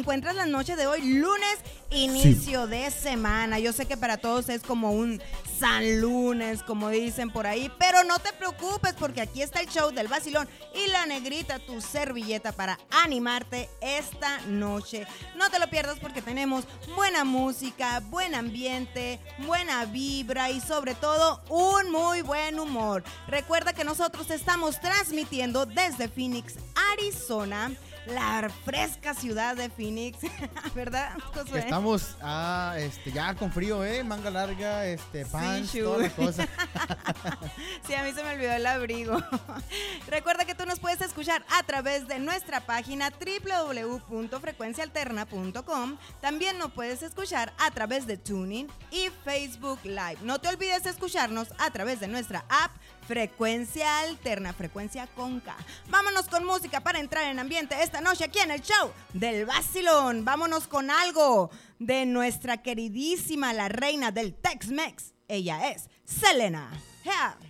encuentras la noche de hoy? Lunes, inicio de semana. Yo sé que para todos es como un San Lunes, como dicen por ahí, pero no te preocupes porque aquí está el show del vacilón y la negrita, tu servilleta para animarte esta noche. No te lo pierdas porque tenemos buena música, buen ambiente, buena vibra y sobre todo un muy buen humor. Recuerda que nosotros estamos transmitiendo desde Phoenix, Arizona la fresca ciudad de Phoenix, ¿verdad? Estamos ah, este, ya con frío, ¿eh? Manga larga, este, pants, sí, sí, a mí se me olvidó el abrigo. Recuerda que tú nos puedes escuchar a través de nuestra página www.frecuencialterna.com. También nos puedes escuchar a través de Tuning y Facebook Live. No te olvides de escucharnos a través de nuestra app Frecuencia Alterna, frecuencia con K. Vámonos con música para entrar en ambiente esta noche aquí en el show del Basilón. Vámonos con algo de nuestra queridísima, la reina del Tex-Mex. Ella es Selena. aquí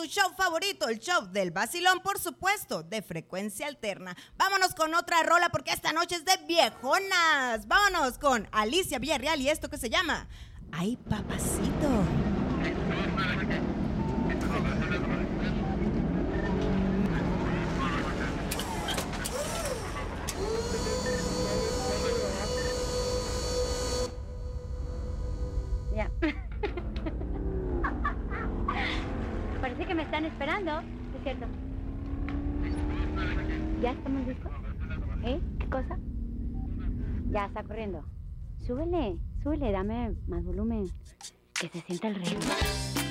tu show favorito, el show del Basilón, por supuesto, de frecuencia alterna. Vámonos con otra rola porque esta noche es de viejonas. Vámonos con Alicia Villarreal y esto que se llama Ay, papacito. ¿Ya estamos listos? ¿Eh? ¿Qué cosa? Ya está corriendo. Súbele, súbele, dame más volumen. Que se sienta el ritmo.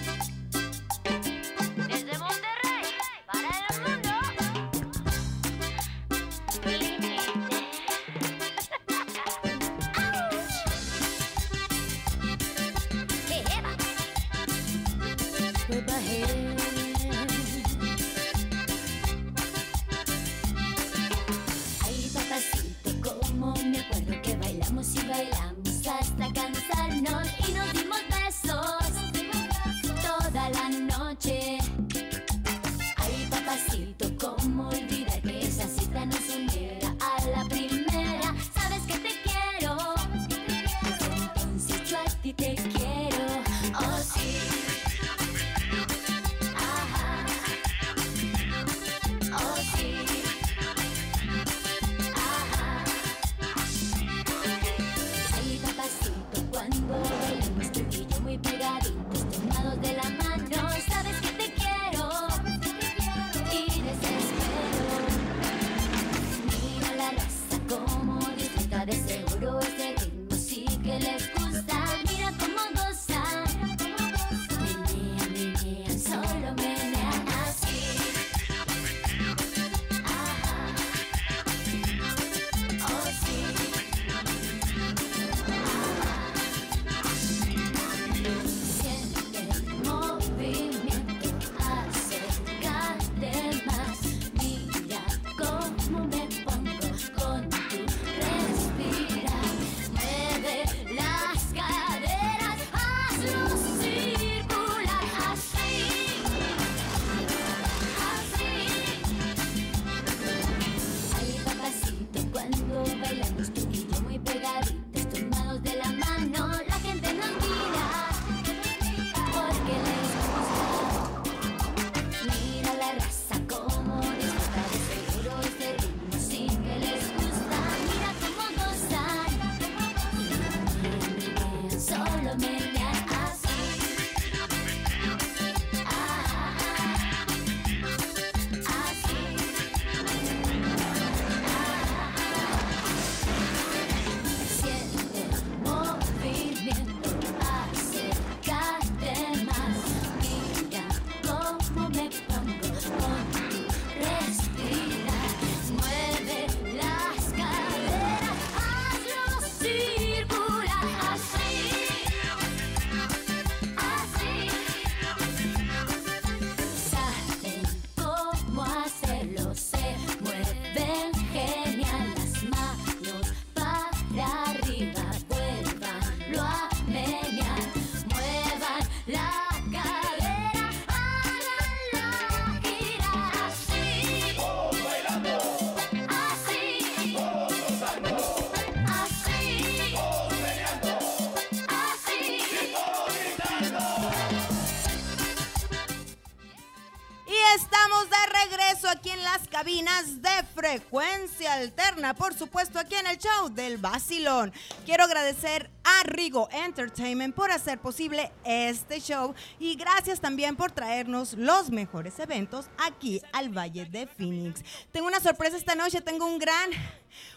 Y estamos de regreso aquí en las cabinas de frecuencia alterna, por supuesto aquí en el show del Basilón. Quiero agradecer a Rigo Entertainment por hacer posible este show y gracias también por traernos los mejores eventos aquí al Valle de Phoenix. Tengo una sorpresa esta noche, tengo un gran,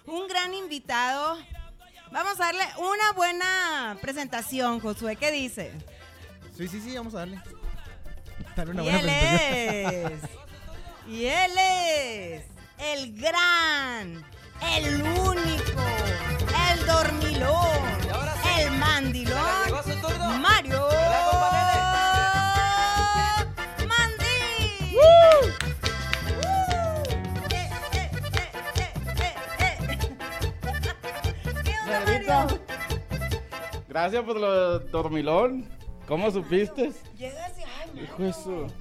un gran invitado. Vamos a darle una buena presentación, Josué, ¿qué dice? Sí, sí, sí, vamos a darle. Dale una y buena él presentación. es. Y él es el gran, el único, el dormilón, el mandilón, Mario Mandi. Eh, eh, eh, eh. ¿Qué onda, Mario? Gracias por lo dormilón. ¿Cómo supiste? Llegas y, ay, Mario. Hijo de su.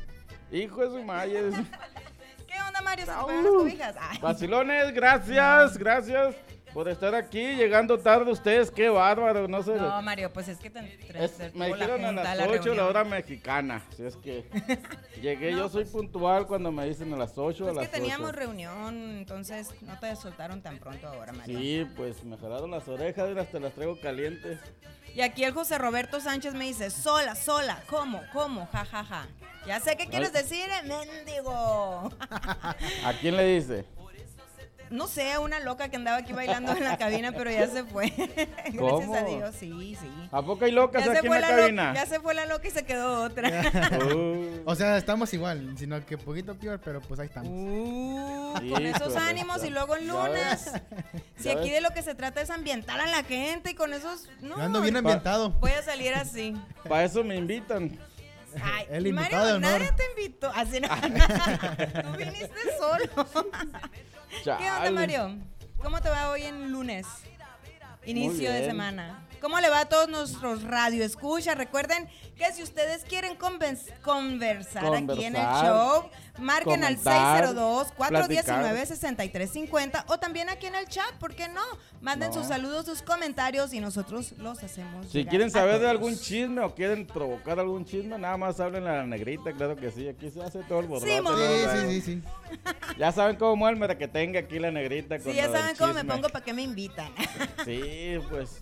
Hijo de su madre. ¿Qué onda, Mario? ¿Se te las cobijas? Ay. Vacilones, gracias, gracias por estar aquí. Llegando tarde ustedes, qué bárbaro. No sé. No, Mario, pues es que te, te- Es- te me la dijeron a las 8 la reunión. hora mexicana. Si es que llegué, yo soy puntual cuando me dicen a las 8 a Pues las que teníamos 8. reunión, entonces no te soltaron tan pronto ahora, Mario. Sí, pues me jalaron las orejas y hasta las traigo calientes. Y aquí el José Roberto Sánchez me dice, sola, sola, ¿cómo? ¿Cómo? Ja, ja, ja. Ya sé qué quieres decir, eh, mendigo. ¿A quién le dice? No sé, una loca que andaba aquí bailando en la cabina, pero ya se fue. Gracias ¿Cómo? a Dios, sí, sí. ¿A poco hay locas Ya se, aquí en fue la la cabina? ya se fue la loca y se quedó otra. Uh, O sea, estamos igual, sino que poquito peor, pero pues ahí estamos. Uh, con esos ánimos está- y luego el ya lunes. Si aquí ves. de lo que se trata es ambientar a la gente y con esos. No, Yo ando bien ambientado. voy a salir así. Para eso me invitan. Ay, El invitado Mario, de honor. nadie te invitó. Así no. Tú viniste solo. ¿Qué onda. Mario? ¿Cómo te va hoy en lunes? Inicio de semana. ¿Cómo le va a todos nuestros radio escucha? Recuerden que si ustedes quieren conversar, aquí en el show, marquen comentar, al 602-419-6350 o también aquí en el chat, ¿por qué no? Manden No. sus saludos, sus comentarios y nosotros los hacemos. Si quieren saber de algún chisme o quieren provocar algún chisme, nada más hablen a la negrita, claro que sí. Aquí se hace todo el borracho. Sí, sí, sí, sí. Ya saben cómo muéveme que tenga aquí la negrita. Con Sí, ya saben cómo me pongo, ¿para qué me invitan? Sí, pues.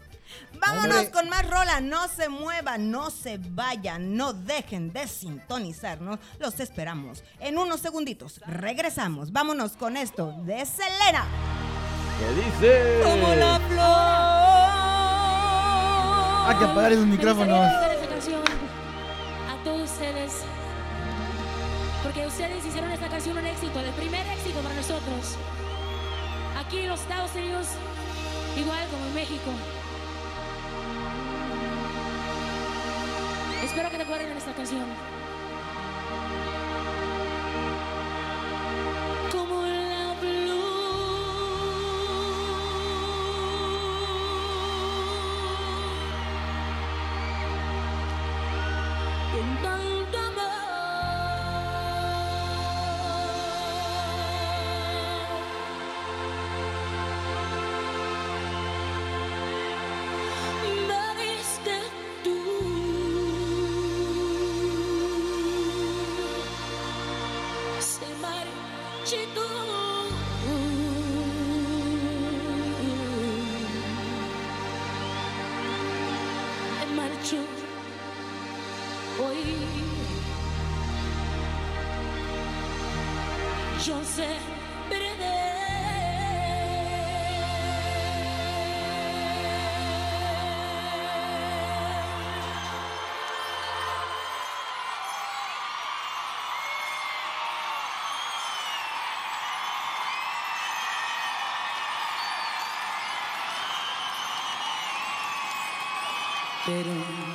Vámonos Hombre. con más rola. No se muevan, no se vayan, no dejen de sintonizarnos. Los esperamos. En unos segunditos regresamos. Vámonos con esto de Selena. ¿Qué dice? Como la flor. Hay que apagar esos micrófonos. a todos ustedes. Porque ustedes hicieron esta canción un éxito, el primer éxito para nosotros. Aquí en los Estados Unidos, igual como en México. Espero que de esta canción. José. Pero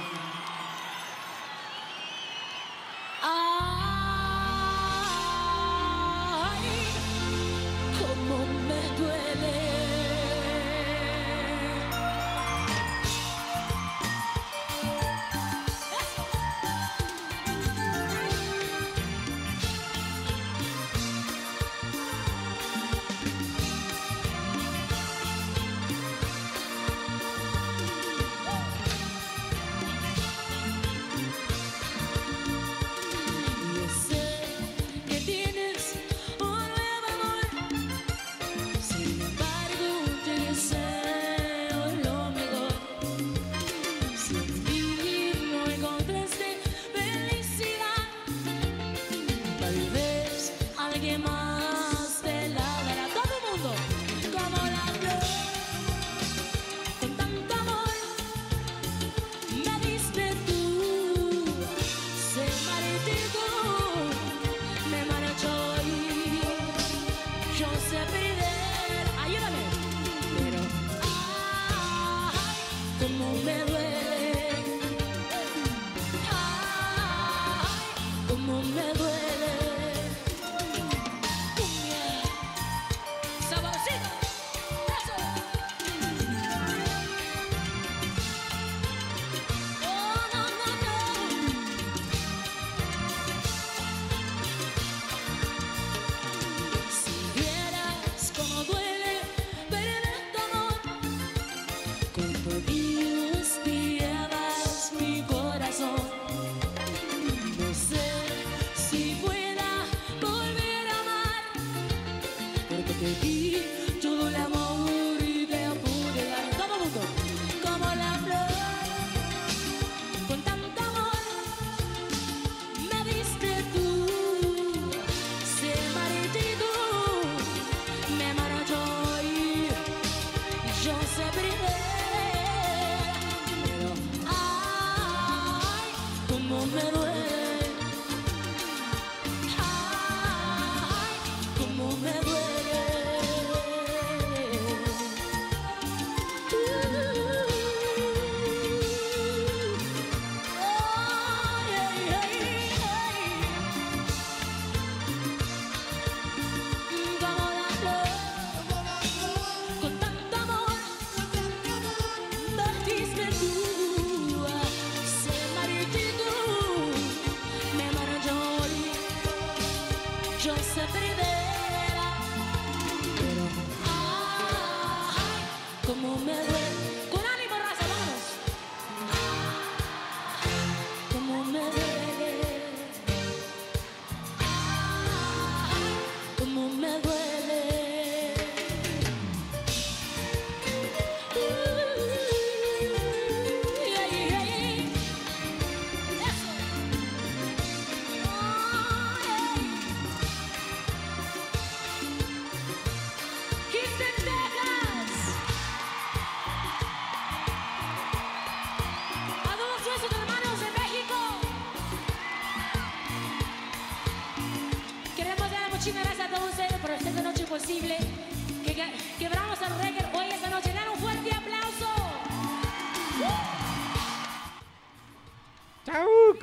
porque te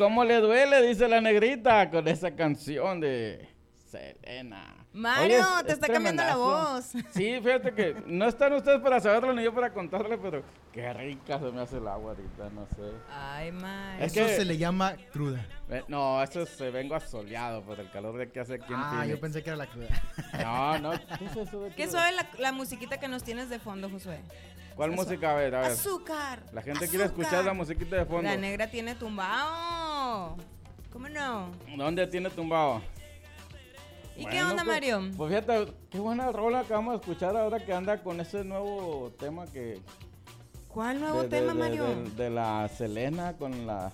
¿cómo le duele? Dice la negrita con esa canción de Selena. Mario, Oye, es- te es está cambiando la voz. Sí, fíjate que no están ustedes para saberlo ni yo para contarle, pero qué rica se me hace el agua ahorita, no sé. Ay, Mario. Es Eso que- se le llama cruda. Eh, No, eso se vengo asoleado por el calor de que hace aquí en Ah, Phoenix. yo pensé que era la cruda. No, no, ¿qué es eso de Qué crudo? suave la, la musiquita que nos tienes de fondo, Josué. ¿Cuál música? A ver, a ver. Azúcar. La gente quiere escuchar la musiquita de fondo. La negra tiene ¿Cómo no? ¿Dónde tiene tumbado? ¿Y qué Bueno, onda, pues- Mario? Pues fíjate, qué buena rola que vamos a escuchar ahora que anda con ese nuevo tema que... ¿Cuál nuevo de- tema, de- Mario? De, de la Selena con la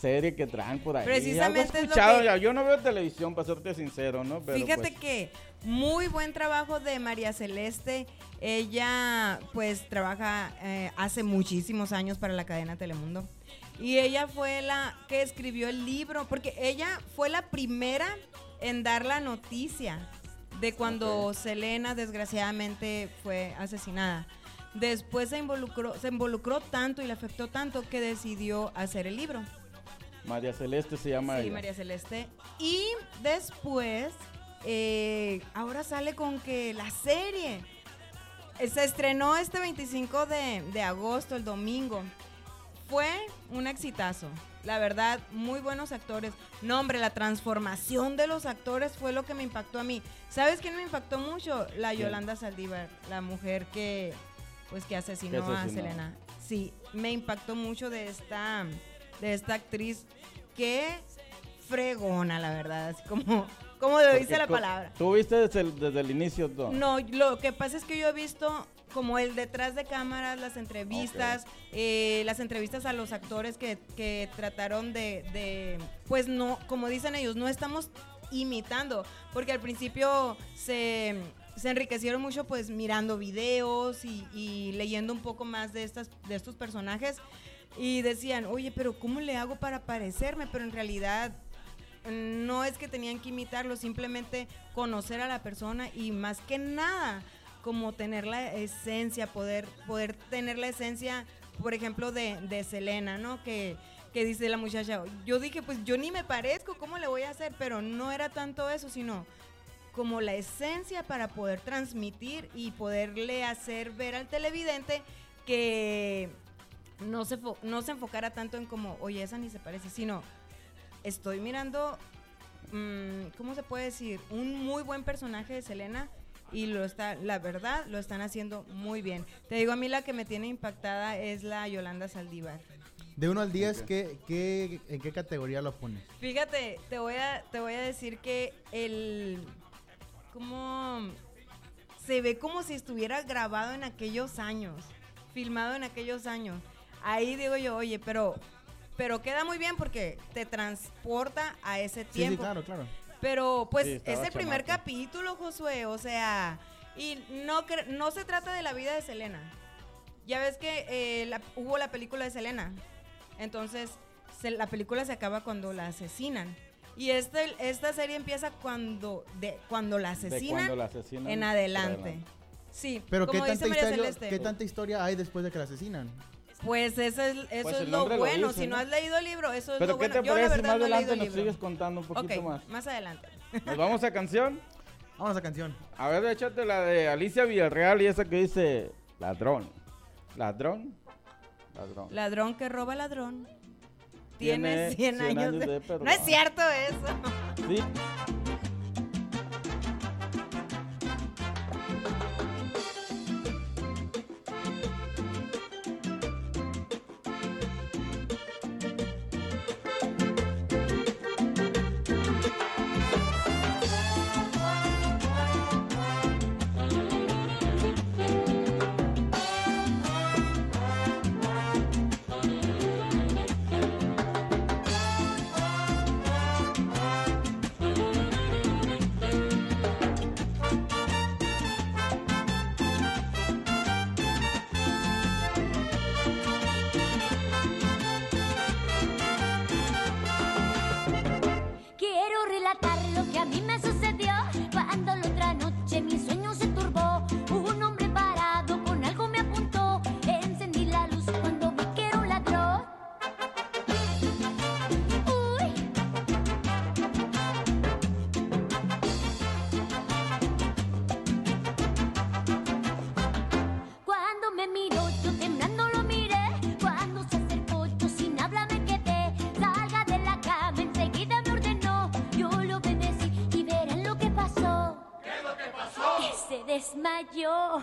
serie que traen por ahí. Precisamente es lo que- Yo no veo televisión, para serte sincero, ¿no? Pero Fíjate pues, que muy buen trabajo de María Celeste. Ella pues trabaja eh, hace muchísimos años para la cadena Telemundo. Y ella fue la que escribió el libro, porque ella fue la primera en dar la noticia de cuando Selena desgraciadamente fue asesinada. Después se involucró, se involucró tanto y le afectó tanto que decidió hacer el libro. María Celeste se llama Sí, ella. María Celeste. Y después, eh, ahora sale con que la serie eh, se estrenó este 25 de, de agosto, el domingo. Fue un exitazo. La verdad, muy buenos actores. No, hombre, la transformación de los actores fue lo que me impactó a mí. ¿Sabes quién me impactó mucho? La. Yolanda Saldívar, la mujer que, pues, que asesinó, Que a. Selena. Sí, me impactó mucho de esta, de esta actriz. Qué fregona, la verdad, así como, como lo dice la palabra. ¿Tú viste desde el, desde el inicio todo? No, lo que pasa es que yo he visto como el detrás de cámaras, las entrevistas, eh, las entrevistas a los actores que, que trataron de, de, pues no, como dicen ellos, no estamos imitando, porque al principio se, se enriquecieron mucho pues mirando videos y, y leyendo un poco más de, estas, de estos personajes y decían, oye, pero ¿cómo le hago para parecerme? Pero en realidad no es que tenían que imitarlo, simplemente conocer a la persona y más que nada, como tener la esencia, poder, poder tener la esencia, por ejemplo, de, de Selena, ¿no? Que, que dice la muchacha, yo dije, pues yo ni me parezco, ¿cómo le voy a hacer? Pero no era tanto eso, sino como la esencia para poder transmitir y poderle hacer ver al televidente que no se, no se enfocara tanto en como, oye, esa ni se parece, sino estoy mirando, mm, ¿cómo se puede decir? Un muy buen personaje de Selena y lo está, la verdad, lo están haciendo muy bien. Te digo, a mí la que me tiene impactada es la Yolanda Saldívar. De 1 al 10, ¿qué, qué, ¿en qué categoría lo pones? Fíjate, te voy a, te voy a decir que el, como, se ve como si estuviera grabado en aquellos años, filmado en aquellos años. Ahí digo yo, oye, pero, pero queda muy bien porque te transporta a ese Sí, sí, tiempo. claro, claro. Pero pues Sí, es el primer chamaco. capítulo, Josué, o sea, y no, cre- no se trata de la vida de Selena. Ya ves que eh, la- hubo la película de Selena, entonces se- la película se acaba cuando la asesinan. Y este, esta serie empieza cuando, de, cuando la De asesinan cuando la asesinan en adelante. Sí, Pero ¿qué como tanta, dice María historia, Celeste. ¿qué tanta historia hay después de que la asesinan? Pues eso es, eso Pues es lo lo bueno. dice, si no ¿no? has leído el libro, eso es Pero lo ¿qué bueno. te Yo la parece verdad más no he adelante nos libro. sigues contando un poquito Ok, más? más adelante. ¿Nos vamos a canción? Vamos a canción. A ver, échate la de Alicia Villarreal y esa que dice ladrón. ¿Ladrón? Ladrón. Ladrón que roba ladrón. Tiene Tiene 100 100 años, años de... de perdón. No es cierto eso. Sí. Desmayó.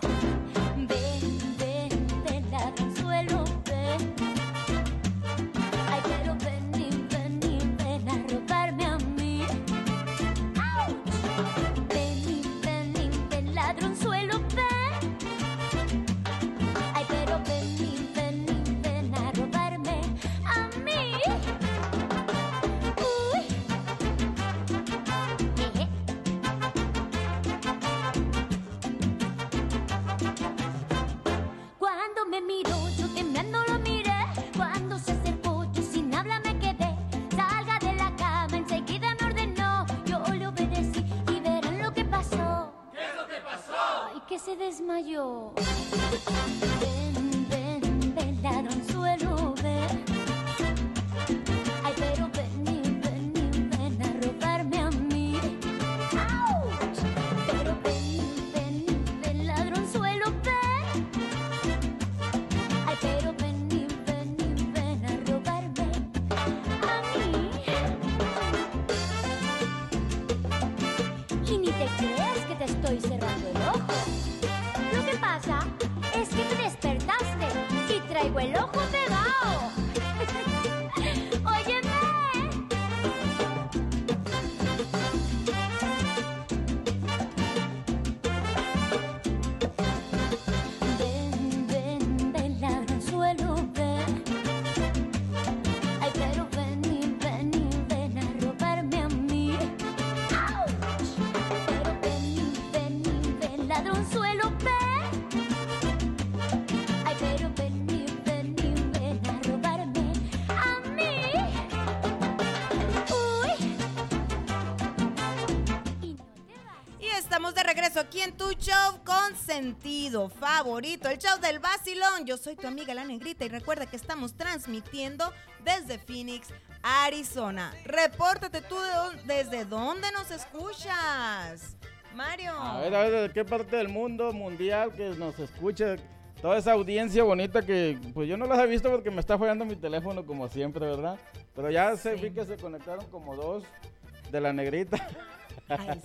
Que se desmayó. Aquí en tu show con sentido favorito, el show del vacilón. Yo soy tu amiga la negrita y recuerda que estamos transmitiendo desde Phoenix, Arizona. Repórtate tú de desde dónde nos escuchas. Mario. A ver, a ver, ¿de qué parte del mundo mundial que nos escucha? Toda esa audiencia bonita que, pues yo no las he visto porque me está fallando mi teléfono como siempre, ¿verdad? Pero ya se Sí. vi que se conectaron como dos de la negrita. Ay,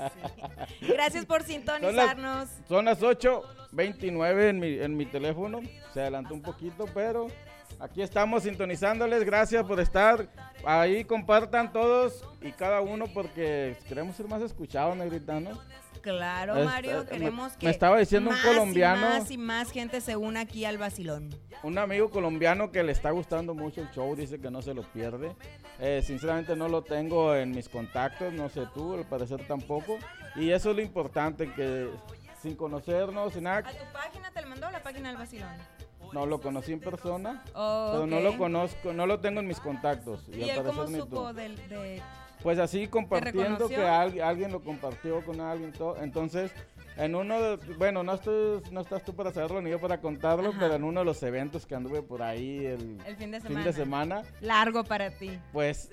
sí. Gracias por sintonizarnos. Son las 8.29 en mi, en mi teléfono. Se adelantó un poquito, pero aquí estamos sintonizándoles. Gracias por estar. Ahí compartan todos y cada uno porque queremos ser más escuchados, negrita, ¿no? Claro, Mario, me- queremos me que estaba diciendo un más colombiano- Y más y más gente se una aquí al vacilón. Un amigo colombiano que le está gustando mucho el show, dice que no se lo pierde. Eh, sinceramente no lo tengo en mis contactos, no sé tú, al parecer tampoco. Y eso es lo importante, que sin conocernos, sin ¿A nada, tu página te lo mandó la página del vacilón? no lo conocí en persona, Oh, pero no lo conozco, no lo tengo en mis contactos. Y, ¿Y él cómo supo del, de, Pues así compartiendo que alguien, lo compartió con alguien. todo. Entonces, en uno de, bueno, no, estoy, no estás tú para saberlo ni yo para contarlo, Ajá. pero en uno de los eventos que anduve por ahí el, el fin de fin semana? de semana, Largo para ti. pues,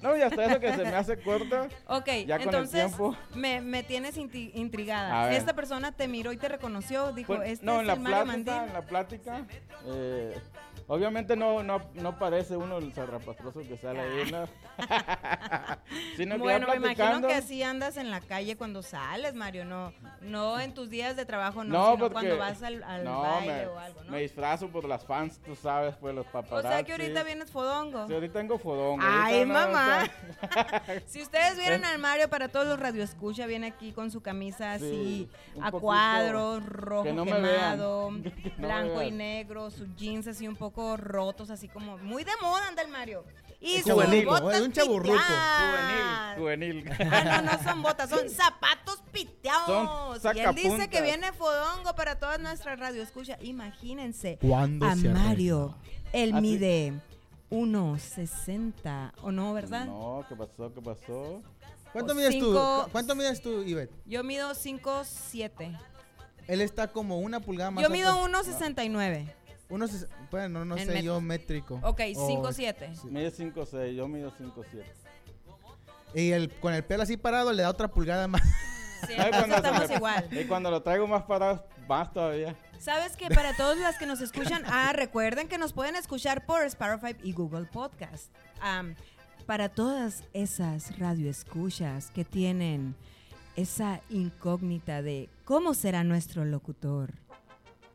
no, y hasta eso que se me hace corta. Ok, Ya con el entonces tiempo. me, me tienes inti- intrigada. Esta persona te miró y te reconoció, dijo, Pues, este no, es en la el plática, Mandil. en la plática, eh, obviamente no, no, no parece uno el zarrapastroso que sale ahí, ¿no? Sino Bueno, me imagino que así andas en la calle cuando sales, Mario, no, no en tus días de trabajo, no, No, sino cuando vas al, al no, baile me, o algo, ¿no? me disfrazo por las fans, tú sabes, pues los O paparazzi. sea que ahorita vienes fodongo. Sí, ahorita tengo fodongo. Ay, mamá. Si ustedes vieran Eh. al Mario para todos los radioescucha, viene aquí con su camisa así Sí, a cuadros, rojo que quemado, que blanco y negro, sus jeans así un poco rotos, así como muy de moda anda el Mario. Y juvenil, botas es un chaburruco. Juvenil, juvenil. Ah, no, no son botas, son zapatos piteados. Son y él dice que viene fodongo para todas nuestras radioescuchas. Imagínense ¿Cuándo a se Mario. Él Así- mide 1.60, ¿o no, verdad? No, ¿qué pasó? ¿Qué pasó? ¿Cuánto O mides cinco- tú? ¿Cuánto mides tú, Ivette? Yo mido 5'7". Él está como una pulgada más Yo mido 1.69. Uno ses- bueno, no En sé, yo métrico. Ok, O- 5'7". sí. Mide 5'6", yo mido 5'7". Y el, con el pelo así parado le da otra pulgada más. Sí, cuando se estamos me- igual. Y cuando lo traigo más parado, más todavía. ¿Sabes que para todos las que nos escuchan, ah, recuerden que nos pueden escuchar por Spotify y Google Podcast. Am, para todas esas radioescuchas que tienen esa incógnita de cómo será nuestro locutor.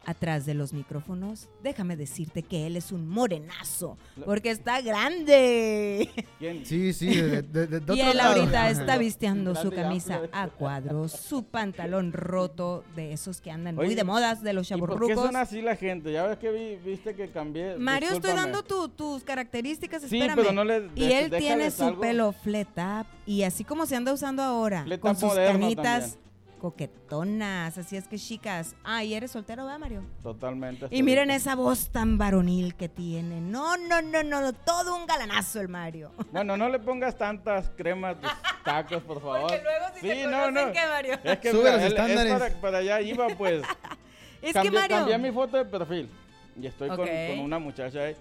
Atrás de los micrófonos, déjame decirte que él es un morenazo, porque está grande. ¿Quién? Sí, sí, de, de- de- de Y otro él lado. ahorita está vistiendo su camisa a cuadros, su pantalón roto, de esos que andan muy de modas, de los ¿Y por qué chaburrucos. son así la gente? Ya ves que vi- viste que cambié. Mario, estoy dando tu- tus características, Sí, espérame. pero no le. Y él tiene su algo. pelo flat up y así como se anda usando ahora, Flat con sus canitas coquetonas, así es que chicas. Ah, y eres soltero, ¿verdad, Mario? Totalmente. Y miren esa voz tan varonil que tiene. No, no, no, no, todo un galanazo el Mario. Bueno, no le pongas tantas cremas de tacos, por favor. Porque luego si sí, te no, no. ¿qué, Mario? Es que Sube mira, los él- estándares. para, para allá iba, pues. Es cambié, que Mario. cambié mi foto de perfil. Y estoy con- una muchacha ahí.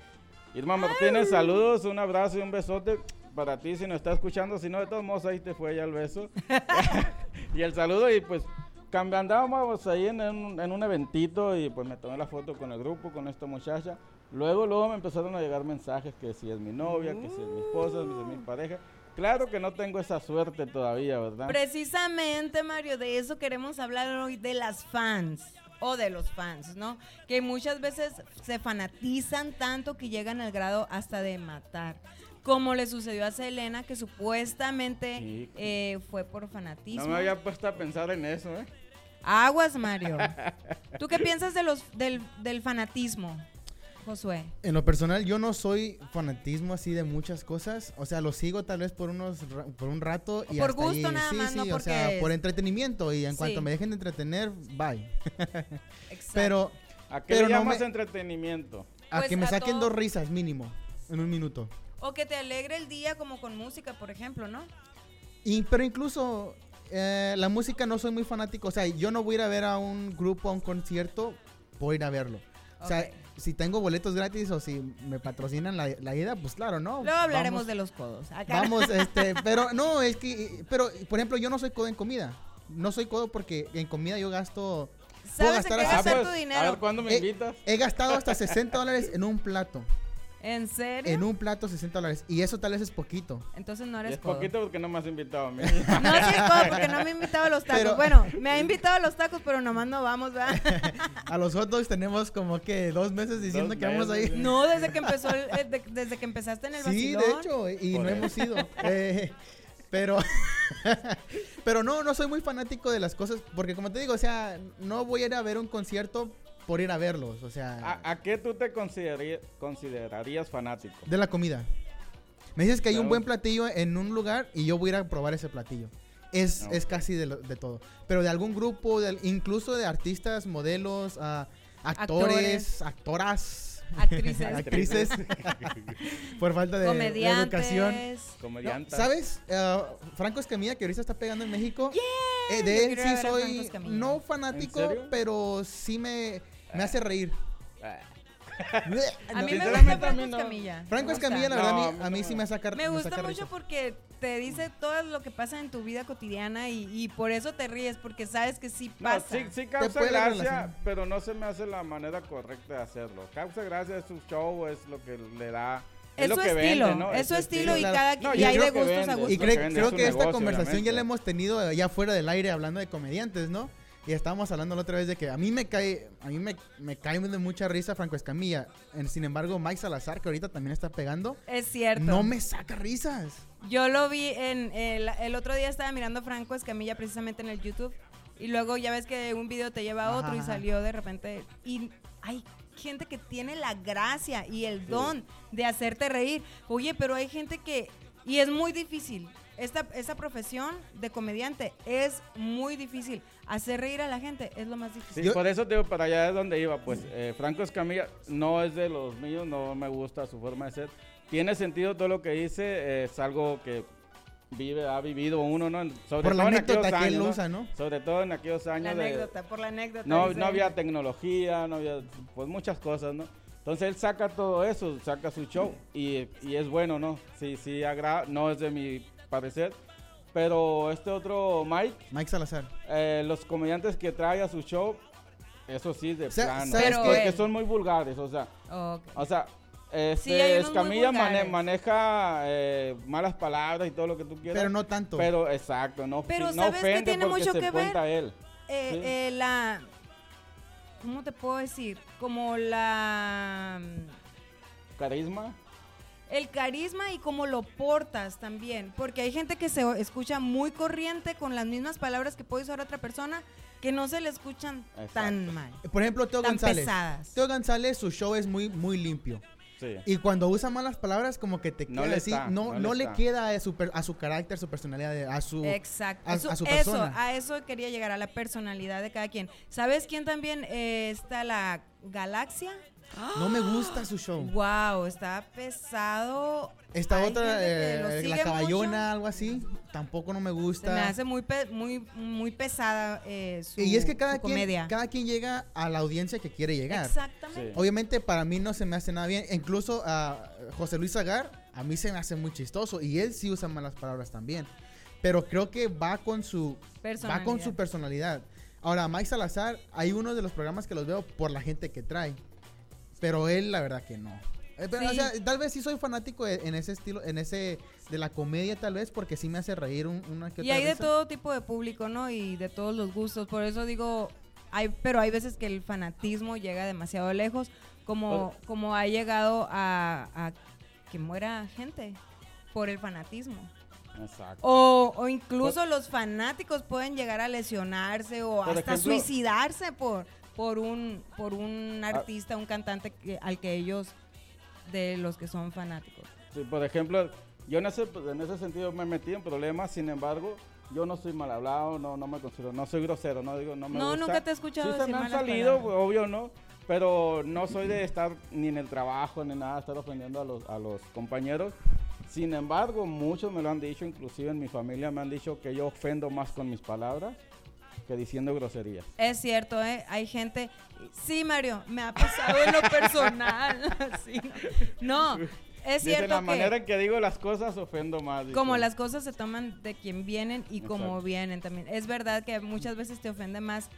Irma Martínez, saludos, un abrazo y un besote para ti si nos está escuchando. Si no, de todos modos, ahí te fue ya el beso. y el saludo y pues andábamos ahí en, un- en un eventito y pues me tomé la foto con el grupo, con esta muchacha. Luego, luego me empezaron a llegar mensajes que si es mi novia, que si es mi esposa, que si es mi pareja. Claro que no tengo esa suerte todavía, ¿verdad? Precisamente, Mario, de eso queremos hablar hoy, de las fans o de los fans, ¿no? Que muchas veces se fanatizan tanto que llegan al grado hasta de matar. Como le sucedió a Selena, que supuestamente Sí. eh, fue por fanatismo. no me había puesto a pensar en eso, ¿eh? Aguas, Mario. ¿Tú qué piensas de los, del, del fanatismo, Josué? En lo personal, yo no soy fanatismo así de muchas cosas. O sea, lo sigo tal vez por unos ra- por un rato y Por hasta gusto ahí. nada sí, más, sí, no o porque sea, es- por entretenimiento y en Sí. cuanto me dejen de entretener, bye. Exacto. Pero ¿A qué Pero le no me- entretenimiento? a Pues que me a saquen todo- dos risas mínimo en un minuto. O que te alegre el día como con música, por ejemplo, ¿no? Y, pero incluso eh, la música no soy muy fanático. O sea, yo no voy a ir a ver a un grupo, a un concierto, por ir a verlo. O sea, si tengo boletos gratis o si me patrocinan la, la ida, pues claro, ¿no? Luego hablaremos Vamos- de los codos. Acá Vamos, este, pero no, es que, pero, por ejemplo, yo no soy codo en comida. No soy codo porque en comida yo gasto, puedo ¿Sabes en gastar qué hasta- gastar tu A dinero? ver, ¿cuándo me invitas? he gastado hasta 60 dólares en un plato. ¿En serio? En un plato 60 dólares. Y eso tal vez es poquito. Entonces no eres es codo. poquito porque no me has invitado a mí. No, sí es codo porque no me ha invitado a los tacos. Pero- Bueno, me ha invitado a los tacos, pero nomás no vamos, ¿verdad? A los hot dogs tenemos como que dos meses diciendo Dos que vamos a ir. No, desde que empezó, el- eh, de- desde que empezaste en el Sí, vacilón. de hecho, y Por no eso. hemos ido. Eh, pero, pero no, no soy muy fanático de las cosas, porque como te digo, o sea, no voy a ir a ver un concierto por ir a verlos, o sea, ¿A, a qué tú te consideraría- considerarías fanático? de la comida. Me dices que hay un buen platillo en un lugar y yo voy a ir a probar ese platillo. Es, Ok. es casi de, lo- de todo. Pero de algún grupo, de- incluso de artistas, modelos, ah, actores, actoras, Actrices. actrices, por falta de, de educación. Comediantes. No, Comediante. ¿Sabes? Eh, Franco Escamilla, que ahorita está pegando en México. eh, de Yo él sí soy no fanático, pero sí me, me hace reír. A mí me gusta Franco. Escamilla. Franco. Escamilla, la verdad, a a mí a sí me- saca Me gusta saca mucho risa. porque te dice todo lo que pasa en tu vida cotidiana y, y por eso te ríes, porque sabes que sí No, pasa. sí, sí causa gracia, pero no se me hace la manera correcta de hacerlo. Causa gracia es su show, es lo que le da. Es, Es su estilo, vende, ¿no? es su estilo y cada No, y hay de gustos a gustos. Y cre- creo que esta negocio, conversación ya la hemos tenido ya fuera del aire hablando de comediantes, ¿no? Y estábamos hablando la otra vez de que a mí me cae, a mí me, me cae de mucha risa Franco Escamilla. En- sin embargo, Mike Salazar, que ahorita también está pegando, Es cierto. no me saca risas. Yo lo vi en el, el otro día estaba mirando a Franco Escamilla precisamente en el YouTube y luego ya ves que un video te lleva a otro Ajá, y salió de repente y hay gente que tiene la gracia y el don de hacerte reír. Oye, pero hay gente que y es muy difícil. Esta, esta profesión de comediante es muy difícil. Hacer reír a la gente es lo más difícil. Sí, Yo- por eso te digo, para allá es donde iba. Pues eh, Franco Escamilla no es de los míos, no me gusta su forma de ser. Tiene sentido todo lo que dice, eh, es algo que vive, ha vivido uno, ¿no? Sobre Por la todo en anécdota aquellos que él años, ¿no? usa, ¿no? Sobre todo en aquellos La años de, anécdota, por la anécdota. no, no había tecnología, no había, pues muchas cosas, ¿no? Entonces él saca todo eso, saca su show y, y es bueno, ¿no? Sí, sí, agrada, no es de mi parecer, pero este otro Mike, Mike Salazar. eh, los comediantes que trae a su show, eso sí, de Sa- plano, ¿sabes Pero porque él- son muy vulgares, o sea, o sea, Este, Escamilla mane- maneja eh, malas palabras y todo lo que tú quieras. Pero no tanto. Pero exacto, no, Pero no ¿sabes ofende tiene porque mucho se que cuenta ver? él. Eh, Sí. eh, la. ¿Cómo te puedo decir? Como la. Carisma. El carisma y cómo lo portas también. Porque hay gente que se escucha muy corriente con las mismas palabras que puede usar otra persona que no se le escuchan tan mal. Por ejemplo, Teo Tan González. pesadas. Teo González, su show es muy, muy limpio. Sí. Y cuando usa malas palabras, como que te No queda le así. está, no no le no le está. queda a su, per- a su carácter, su personalidad, a su. Exacto. a- Eso- a su eso, persona. a eso quería llegar, a la personalidad de cada quien. ¿Sabes quién también eh, está? La Galaxia. No me gusta su show. Wow, está pesado. Esta Hay otra, eh, la caballona, mucho. algo así, tampoco no me Se gusta. me hace muy, pe- muy, muy pesada eh, su, y es que cada quien, comedia. cada quien llega a la audiencia que quiere llegar. Exactamente. Sí. Obviamente para mí no se me hace nada bien. Incluso a José Luis Agar, a mí se me hace muy chistoso. Y él sí usa malas palabras también. Pero creo que va con su, va con su Personalidad. personalidad. Ahora, Mike Salazar, hay uno de los programas que los veo por la gente que trae. Pero él, la verdad que no. Eh, pero, o sea, tal vez sí soy fanático de- en ese estilo, en ese de la comedia tal vez, porque sí me hace reír un- una que Y otra hay de todo tipo de público, ¿no? Y de todos los gustos. Por eso digo, hay, pero hay veces que el fanatismo llega demasiado lejos, como, como ha llegado a, a que muera gente por el fanatismo. Exacto. O, o incluso los fanáticos pueden llegar a lesionarse o hasta ejemplo- suicidarse por, por un, por un Ah. artista, un cantante que- al que ellos, de los que son fanáticos. Sí, por ejemplo, yo en ese, en ese sentido me metí en problemas, sin embargo, yo no soy mal hablado, no, no me considero, no soy grosero, no digo, no me No, gusta. nunca te he escuchado Sí, se decir me han salido, palabras. obvio, ¿no? Pero no soy de estar ni en el trabajo ni nada, estar ofendiendo a los, a los compañeros. Sin embargo, muchos me lo han dicho, inclusive en mi familia me han dicho que yo ofendo más con mis palabras que diciendo groserías. Es cierto, ¿eh? Hay gente... Sí, Mario, me ha pasado en lo personal. sí. No, es cierto la manera en que digo las cosas ofendo más. dice. como las cosas se toman de quien vienen y como Exacto. vienen también. Es verdad que muchas veces te ofende más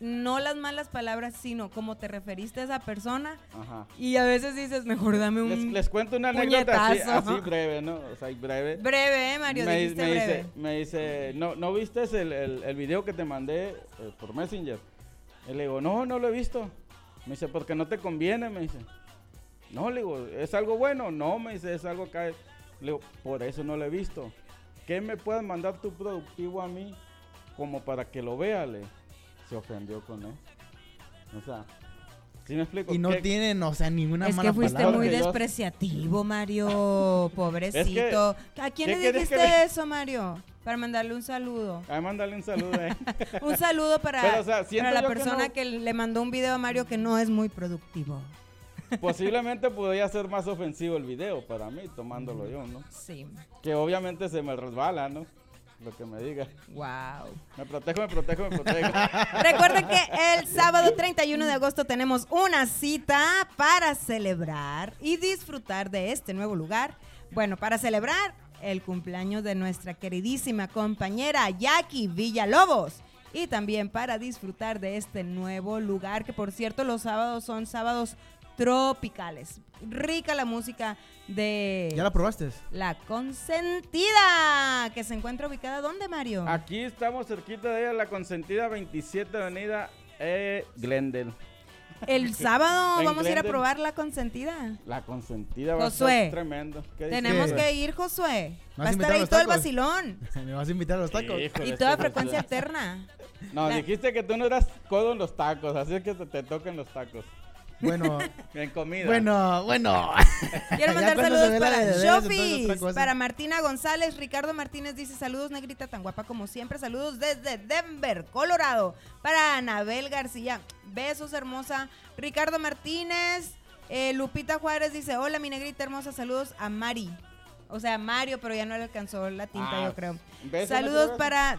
no las malas palabras, sino cómo te referiste a esa persona. Ajá. Y a veces dices, mejor dame un... Les, les cuento una anécdota así, así breve, ¿no? O sea, breve. Breve, ¿eh, Mario? me, Dijiste me breve. dice, me dice, ¿no, ¿no viste el, el, el video que te mandé eh, por Messenger? Y le digo, no, no lo he visto. Me dice, porque no te conviene, me dice. No, le digo, ¿es algo bueno? No, me dice, es algo que... Le digo, por eso no lo he visto. ¿Qué me puedes mandar tu productivo a mí como para que lo vea? Le se ofendió con él. O sea, ¿sí me explico? Y no ¿Qué- tienen, o sea, ninguna Es mala que fuiste palabra. muy despreciativo, Mario. Pobrecito. ¿A quién ¿qué le que dijiste eso, Mario? Para mandarle un saludo. Ay, mándale un saludo, eh. Un saludo para, Pero, o sea, siento para la que persona no- que, le mandó un video a Mario que no es muy productivo. Posiblemente podría ser más ofensivo el video para mí, tomándolo yo, ¿no? Sí. Que obviamente se me resbala, ¿no? Lo que me diga. Wow. Me protejo, me protejo, me protejo. Recuerden que el sábado 31 de agosto tenemos una cita para celebrar y disfrutar de este nuevo lugar. Bueno, para celebrar el cumpleaños de nuestra queridísima compañera Jackie Villalobos. Y también para disfrutar de este nuevo lugar, que por cierto los sábados son sábados tropicales. Rica la música de ¿Ya la probaste? La Consentida, que se encuentra ubicada ¿dónde, Mario? Aquí estamos cerquita de ella, la consentida 27 Avenida eh, Glendale. El sábado vamos a ir a probar La Consentida. La consentida va a Josué, ser tremendo. Tenemos que ir, Josué. ¿Me Va a vas a estar ahí todo el vacilón. ¿Me vas a invitar a los tacos? Híjole, Y toda Josué. frecuencia alterna. No, La- dijiste que tú no eras codo en los tacos, así es que te, te toquen los tacos. Bueno, En comida. bueno, bueno. Quiero mandar saludos para cosa. para Martina González. Ricardo Martínez dice saludos, negrita, tan guapa como siempre. Saludos desde Denver, Colorado. Para Anabel García, besos, hermosa. Ricardo Martínez. eh, Lupita Juárez dice, hola, mi negrita hermosa. Saludos a Mari. O sea, Mario, pero ya no le alcanzó la tinta, Ah, yo creo. besos, Saludos para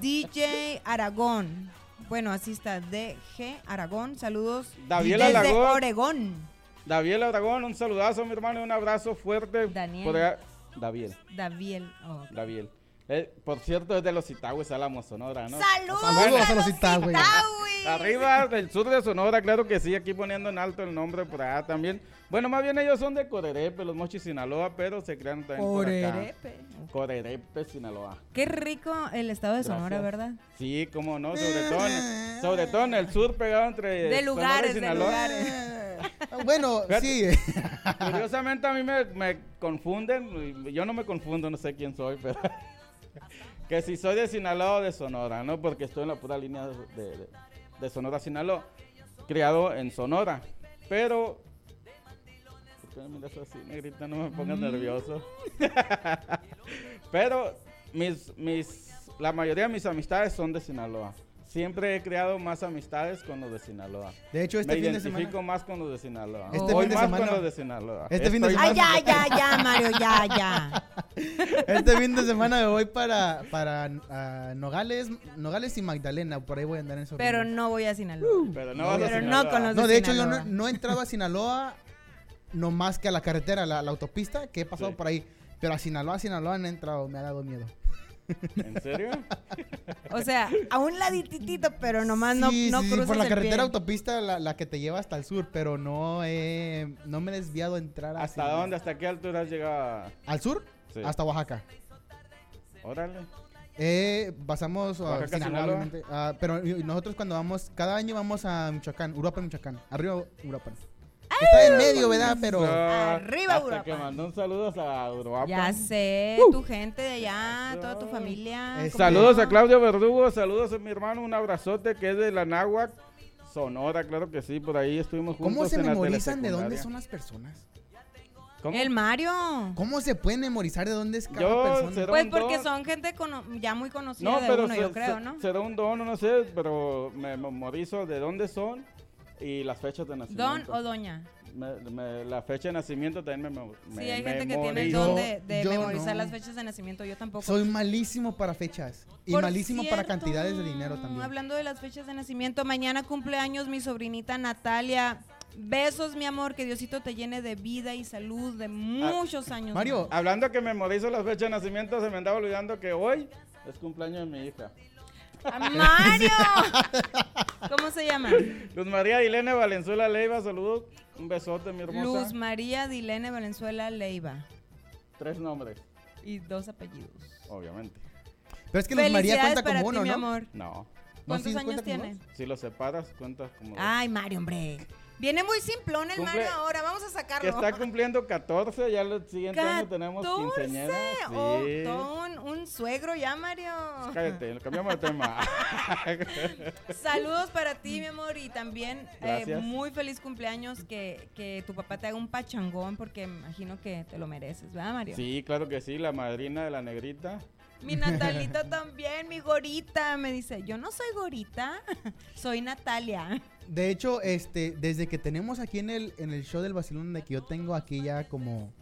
DJ Aragón. Bueno, así está, DG Aragón. Saludos Daviel desde Aragón. Oregón. Daviel Aragón, un saludazo, mi hermano, y un abrazo fuerte. Daniel. Por allá- Daviel, Daviel. oh. Daviel. Eh, por cierto, es de los Itagües, Álamo, Sonora, ¿no? ¡Saludos, Saludos a a los los Itagües. Arriba del sur de Sonora, claro que sí, aquí poniendo en alto el nombre por allá también. Bueno, más bien ellos son de Corerepe, los Mochis Sinaloa, pero se crean también por acá. Corerepe. Corerepe, Sinaloa. Qué rico el estado de Sonora, Gracias. ¿verdad? Sí, cómo no, sobre todo, en, sobre todo en el sur pegado entre De Sonora y lugares, de Sinaloa. lugares. Ah, Bueno, Fíjate. sí. Curiosamente a mí me, me confunden, yo no me confundo, no sé quién soy, pero que si soy de Sinaloa o de Sonora, ¿no? Porque estoy en la pura línea de, de- de Sonora Sinaloa, criado en Sonora, pero... ¿Por me miras así, negrita? No me pongas nervioso. pero mis, mis, la mayoría de mis amistades son de Sinaloa. Siempre he creado más amistades con los de Sinaloa. De hecho, este me fin de identifico semana. más con los de Sinaloa. Este Voy fin de más semana- con los de Sinaloa. este fin de Estoy Ay, semana- ya, ya, ya, Mario, ya, ya. Este fin de semana me voy para, para Nogales, Nogales y Magdalena. Por ahí voy a andar en esos Pero no voy a Sinaloa. Pero no, vas a Pero no Sinaloa. con los No, de hecho, yo Sinaloa. no, no he entrado a Sinaloa no más que a la carretera, la, la autopista, que he pasado Sí. por ahí. Pero a Sinaloa, Sinaloa no he entrado, me ha dado miedo. ¿En serio? O sea, a un ladititito, pero nomás no, sí, no sí, sí, cruzas por la el carretera pie. autopista, la, la que te lleva hasta el sur, pero no he, no me he desviado a entrar ¿Hasta dónde? ¿Hasta qué altura has llegado? ¿Al sur? Sí. Hasta Oaxaca. Órale. Eh, pasamos a Oaxaca, Sinaloa, Sinaloa. obviamente. Ah, pero nosotros cuando vamos, cada año vamos a Michoacán, Uruapan, Michoacán. Arriba Uruapan. Está en medio, ¿verdad? Pero Arriba, hasta que mandó un saludo a Uruapan. Ya sé, tu gente de allá, toda tu familia. ¿cómo Saludos a Claudio Verdugo, saludos a mi hermano, un abrazote que es de la Náhuac, Sonora, claro que sí, por ahí estuvimos juntos ¿cómo se en la memorizan de dónde son las personas? ¿Cómo? El Mario. ¿Cómo se pueden memorizar de dónde es cada Yo persona? será Pues un porque don. son gente ya muy conocida No, de pero uno, se- yo creo, se- ¿no? será un don, no sé, pero me memorizo de dónde son y las fechas de Don nacimiento. o doña. Me- me- la fecha de nacimiento también me, me Sí, hay gente que tiene el don de, de yo memorizar no. las fechas de nacimiento. Yo tampoco. Soy malísimo para fechas. Y Por malísimo para cantidades de dinero también. Hablando de las fechas de nacimiento, mañana cumpleaños mi sobrinita Natalia. Besos, mi amor, que Diosito te llene de vida y salud de muchos años. Mario, Hablando que memorizo las fechas de nacimiento, se me andaba olvidando que hoy es cumpleaños de mi hija. ¡Ah, ¡Mario! ¿Cómo se llama? Luz María Dilene Valenzuela Leiva, saludos. Un besote, mi hermosa. Luz María Dilene Valenzuela Leiva. Tres nombres, Y dos apellidos. obviamente. pero es que Luz María cuenta para como ti, uno, mi ¿no? amor. No. ¿No? ¿Cuántos ¿Sí años tiene? Si lo separas, cuentas como dos. Ay, Mario, hombre. Viene muy simplón el Cumple- Mario ahora. Vamos a que sacarlo. está cumpliendo 14, ya el siguiente año tenemos 14. quinceañera. Oh, Sí. todo un, un suegro ya, Mario. Cállate, cambiamos de tema. Saludos para ti, mi amor, y también eh, muy feliz cumpleaños que, que tu papá te haga un pachangón porque imagino que te lo mereces, ¿verdad, Mario? sí, claro que sí, la madrina de la negrita. Mi Natalita también, mi gorita, me dice, yo no soy gorita, soy Natalia. De hecho, este, desde que tenemos aquí en el, en el show del vacilón, de que yo tengo aquí ya como